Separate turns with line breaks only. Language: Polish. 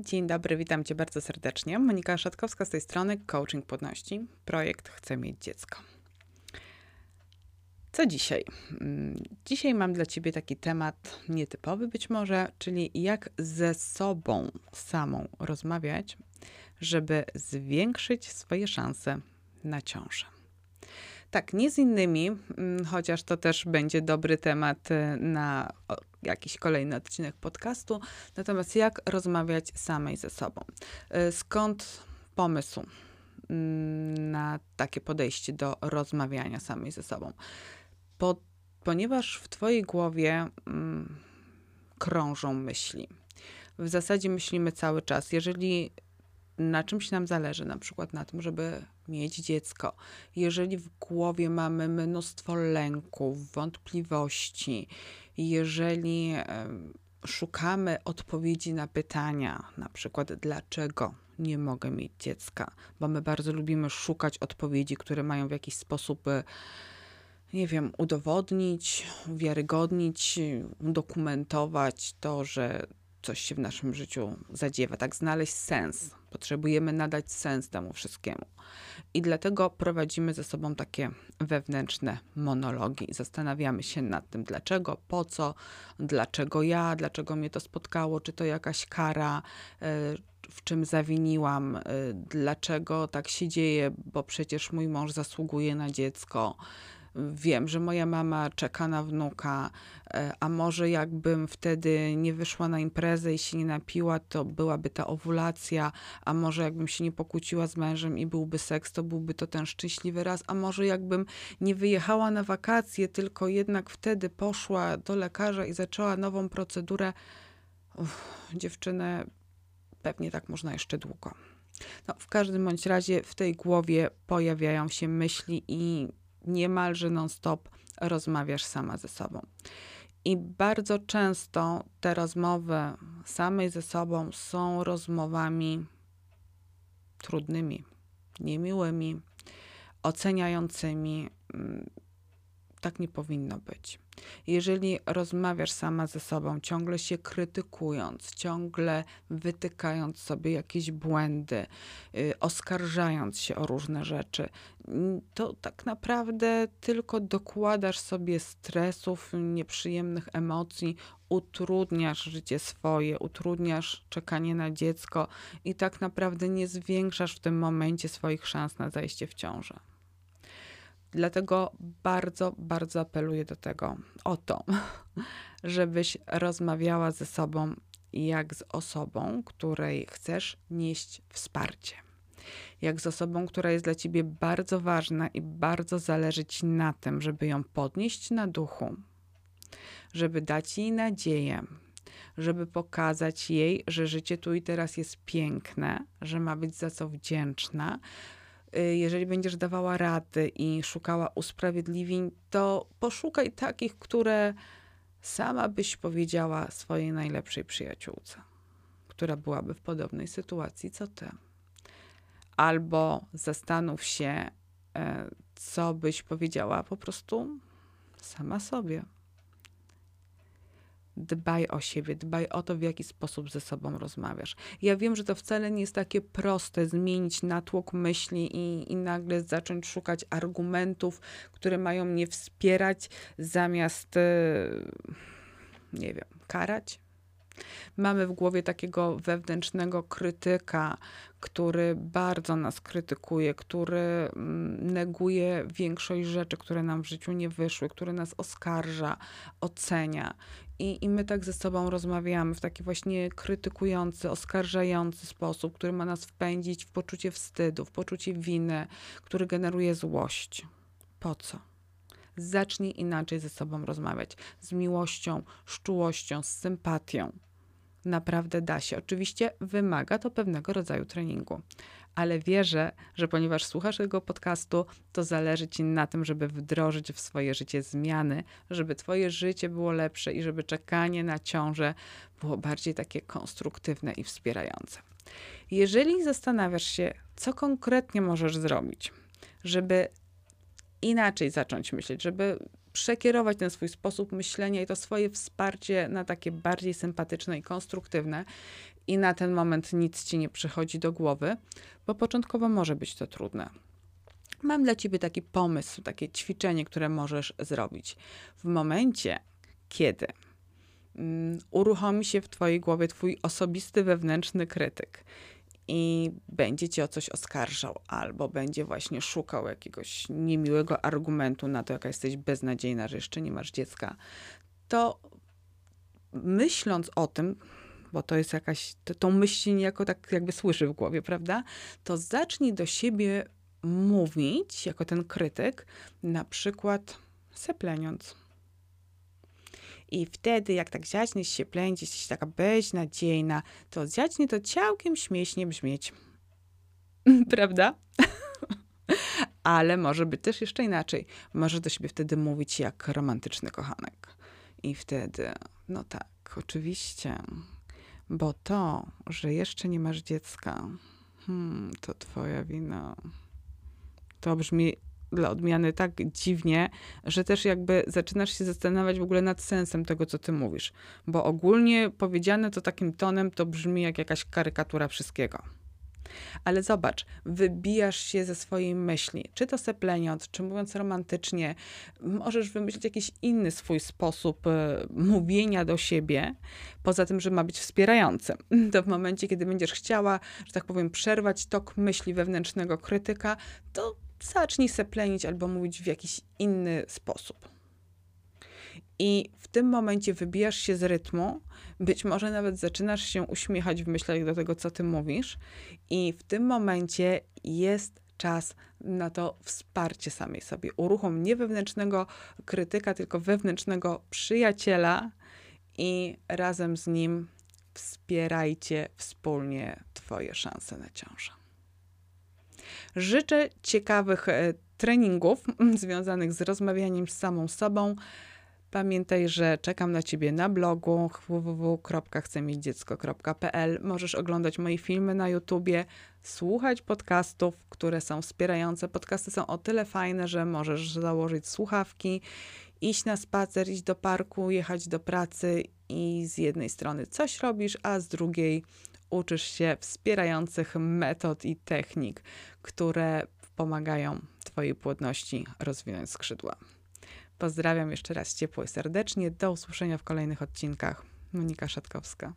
Dzień dobry, witam Cię bardzo serdecznie. Monika Szatkowska z tej strony Coaching Płodności. Projekt Chcę mieć dziecko. Co dzisiaj? Mm, dzisiaj mam dla Ciebie taki temat nietypowy być może, czyli jak ze sobą samą rozmawiać, żeby zwiększyć swoje szanse na ciążę. Tak, nie z innymi, mm, chociaż to też będzie dobry temat y, na jakiś kolejny odcinek podcastu. Natomiast jak rozmawiać samej ze sobą? Y, skąd pomysł mm, na takie podejście do rozmawiania samej ze sobą? Po, ponieważ w Twojej głowie mm, krążą myśli. W zasadzie myślimy cały czas. Jeżeli na czymś nam zależy, na przykład na tym, żeby mieć dziecko, jeżeli w głowie mamy mnóstwo lęków, wątpliwości, jeżeli szukamy odpowiedzi na pytania, na przykład dlaczego nie mogę mieć dziecka, bo my bardzo lubimy szukać odpowiedzi, które mają w jakiś sposób, e, nie wiem, udowodnić, uwiarygodnić, udokumentować to, że coś się w naszym życiu zadziewa, tak znaleźć sens. Potrzebujemy nadać sens temu wszystkiemu. I dlatego prowadzimy ze sobą takie wewnętrzne monologi. Zastanawiamy się nad tym, dlaczego, po co, dlaczego ja, dlaczego mnie to spotkało, czy to jakaś kara, e, w czym zawiniłam, e, dlaczego tak się dzieje, bo przecież mój mąż zasługuje na dziecko wiem, że moja mama czeka na wnuka, e, a może jakbym wtedy nie wyszła na imprezę i się nie napiła, to byłaby ta owulacja, a może jakbym się nie pokłóciła z mężem i byłby seks, to byłby to ten szczęśliwy raz, a może jakbym nie wyjechała na wakacje, tylko jednak wtedy poszła do lekarza i zaczęła nową procedurę. Uff, dziewczynę, pewnie tak można jeszcze długo. No, w każdym bądź razie w tej głowie pojawiają się myśli i niemalże non-stop rozmawiasz sama ze sobą. I bardzo często te rozmowy samej ze sobą są rozmowami trudnymi, niemiłymi, oceniającymi. Tak nie powinno być. Jeżeli rozmawiasz sama ze sobą, ciągle się krytykując, ciągle wytykając sobie jakieś błędy, yy, oskarżając się o różne rzeczy, to tak naprawdę tylko dokładasz sobie stresów, nieprzyjemnych emocji, utrudniasz życie swoje, utrudniasz czekanie na dziecko i tak naprawdę nie zwiększasz w tym momencie swoich szans na zajście w ciążę. Dlatego bardzo, bardzo apeluję do tego, o to, żebyś rozmawiała ze sobą jak z osobą, której chcesz nieść wsparcie. Jak z osobą, która jest dla ciebie bardzo ważna i bardzo zależy ci na tym, żeby ją podnieść na duchu, żeby dać jej nadzieję, żeby pokazać jej, że życie tu i teraz jest piękne, że ma być za co wdzięczna, jeżeli będziesz dawała rady i szukała usprawiedliwień, to poszukaj takich, które sama byś powiedziała swojej najlepszej przyjaciółce, która byłaby w podobnej sytuacji co ty. Albo zastanów się, e, co byś powiedziała po prostu sama sobie dbaj o siebie, dbaj o to, w jaki sposób ze sobą rozmawiasz. Ja wiem, że to wcale nie jest takie proste zmienić natłok myśli i, i nagle zacząć szukać argumentów, które mają mnie wspierać, zamiast, e, nie wiem, karać. Mamy w głowie takiego wewnętrznego krytyka, który bardzo nas krytykuje, który mm, neguje większość rzeczy, które nam w życiu nie wyszły, który nas oskarża, ocenia. I, I my tak ze sobą rozmawiamy w taki właśnie krytykujący, oskarżający sposób, który ma nas wpędzić w poczucie wstydu, w poczucie winy, który generuje złość. Po co? Zacznij inaczej ze sobą rozmawiać. Z miłością, z czułością, z sympatią. Naprawdę da się. Oczywiście wymaga to pewnego rodzaju treningu ale wierzę, że ponieważ słuchasz tego podcastu, to zależy Ci na tym, żeby wdrożyć w swoje życie zmiany, żeby Twoje życie było lepsze i żeby czekanie na ciążę było bardziej takie konstruktywne i wspierające. Jeżeli zastanawiasz się, co konkretnie możesz zrobić, żeby inaczej zacząć myśleć, żeby przekierować ten swój sposób myślenia i to swoje wsparcie na takie bardziej sympatyczne i konstruktywne. I na ten moment nic ci nie przychodzi do głowy, bo początkowo może być to trudne. Mam dla ciebie taki pomysł, takie ćwiczenie, które możesz zrobić. W momencie, kiedy um, uruchomi się w twojej głowie twój osobisty wewnętrzny krytyk i będzie cię o coś oskarżał, albo będzie właśnie szukał jakiegoś niemiłego argumentu na to, jaka jesteś beznadziejna, że jeszcze nie masz dziecka, to myśląc o tym, bo to jest jakaś, to, tą myśl niejako tak jakby słyszy w głowie, prawda? To zacznij do siebie mówić, jako ten krytyk, na przykład sepleniąc. I wtedy, jak tak zaczniesz się plęć, jesteś taka beznadziejna, to zacznie to całkiem śmiesznie brzmieć. Prawda? Ale może być też jeszcze inaczej. Może do siebie wtedy mówić jak romantyczny kochanek. I wtedy, no tak, oczywiście. Bo to, że jeszcze nie masz dziecka, hmm, to twoja wina. To brzmi dla odmiany tak dziwnie, że też jakby zaczynasz się zastanawiać w ogóle nad sensem tego, co ty mówisz. Bo ogólnie powiedziane to takim tonem to brzmi jak jakaś karykatura wszystkiego. Ale zobacz, wybijasz się ze swojej myśli, czy to sepleniąc, czy mówiąc romantycznie, możesz wymyślić jakiś inny swój sposób y, mówienia do siebie, poza tym, że ma być wspierający. To w momencie, kiedy będziesz chciała, że tak powiem, przerwać tok myśli wewnętrznego krytyka, to zacznij seplenić albo mówić w jakiś inny sposób. I w tym momencie wybijasz się z rytmu, być może nawet zaczynasz się uśmiechać w myślach do tego, co ty mówisz, i w tym momencie jest czas na to wsparcie samej sobie. Uruchom nie wewnętrznego krytyka, tylko wewnętrznego przyjaciela i razem z nim wspierajcie wspólnie Twoje szanse na ciążę. Życzę ciekawych e, treningów związanych z rozmawianiem z samą sobą. Pamiętaj, że czekam na Ciebie na blogu www.chcemieć-dziecko.pl. Możesz oglądać moje filmy na YouTubie, słuchać podcastów, które są wspierające. Podcasty są o tyle fajne, że możesz założyć słuchawki, iść na spacer, iść do parku, jechać do pracy i z jednej strony coś robisz, a z drugiej uczysz się wspierających metod i technik, które pomagają Twojej płodności rozwinąć skrzydła. Pozdrawiam jeszcze raz ciepło i serdecznie. Do usłyszenia w kolejnych odcinkach. Monika Szatkowska.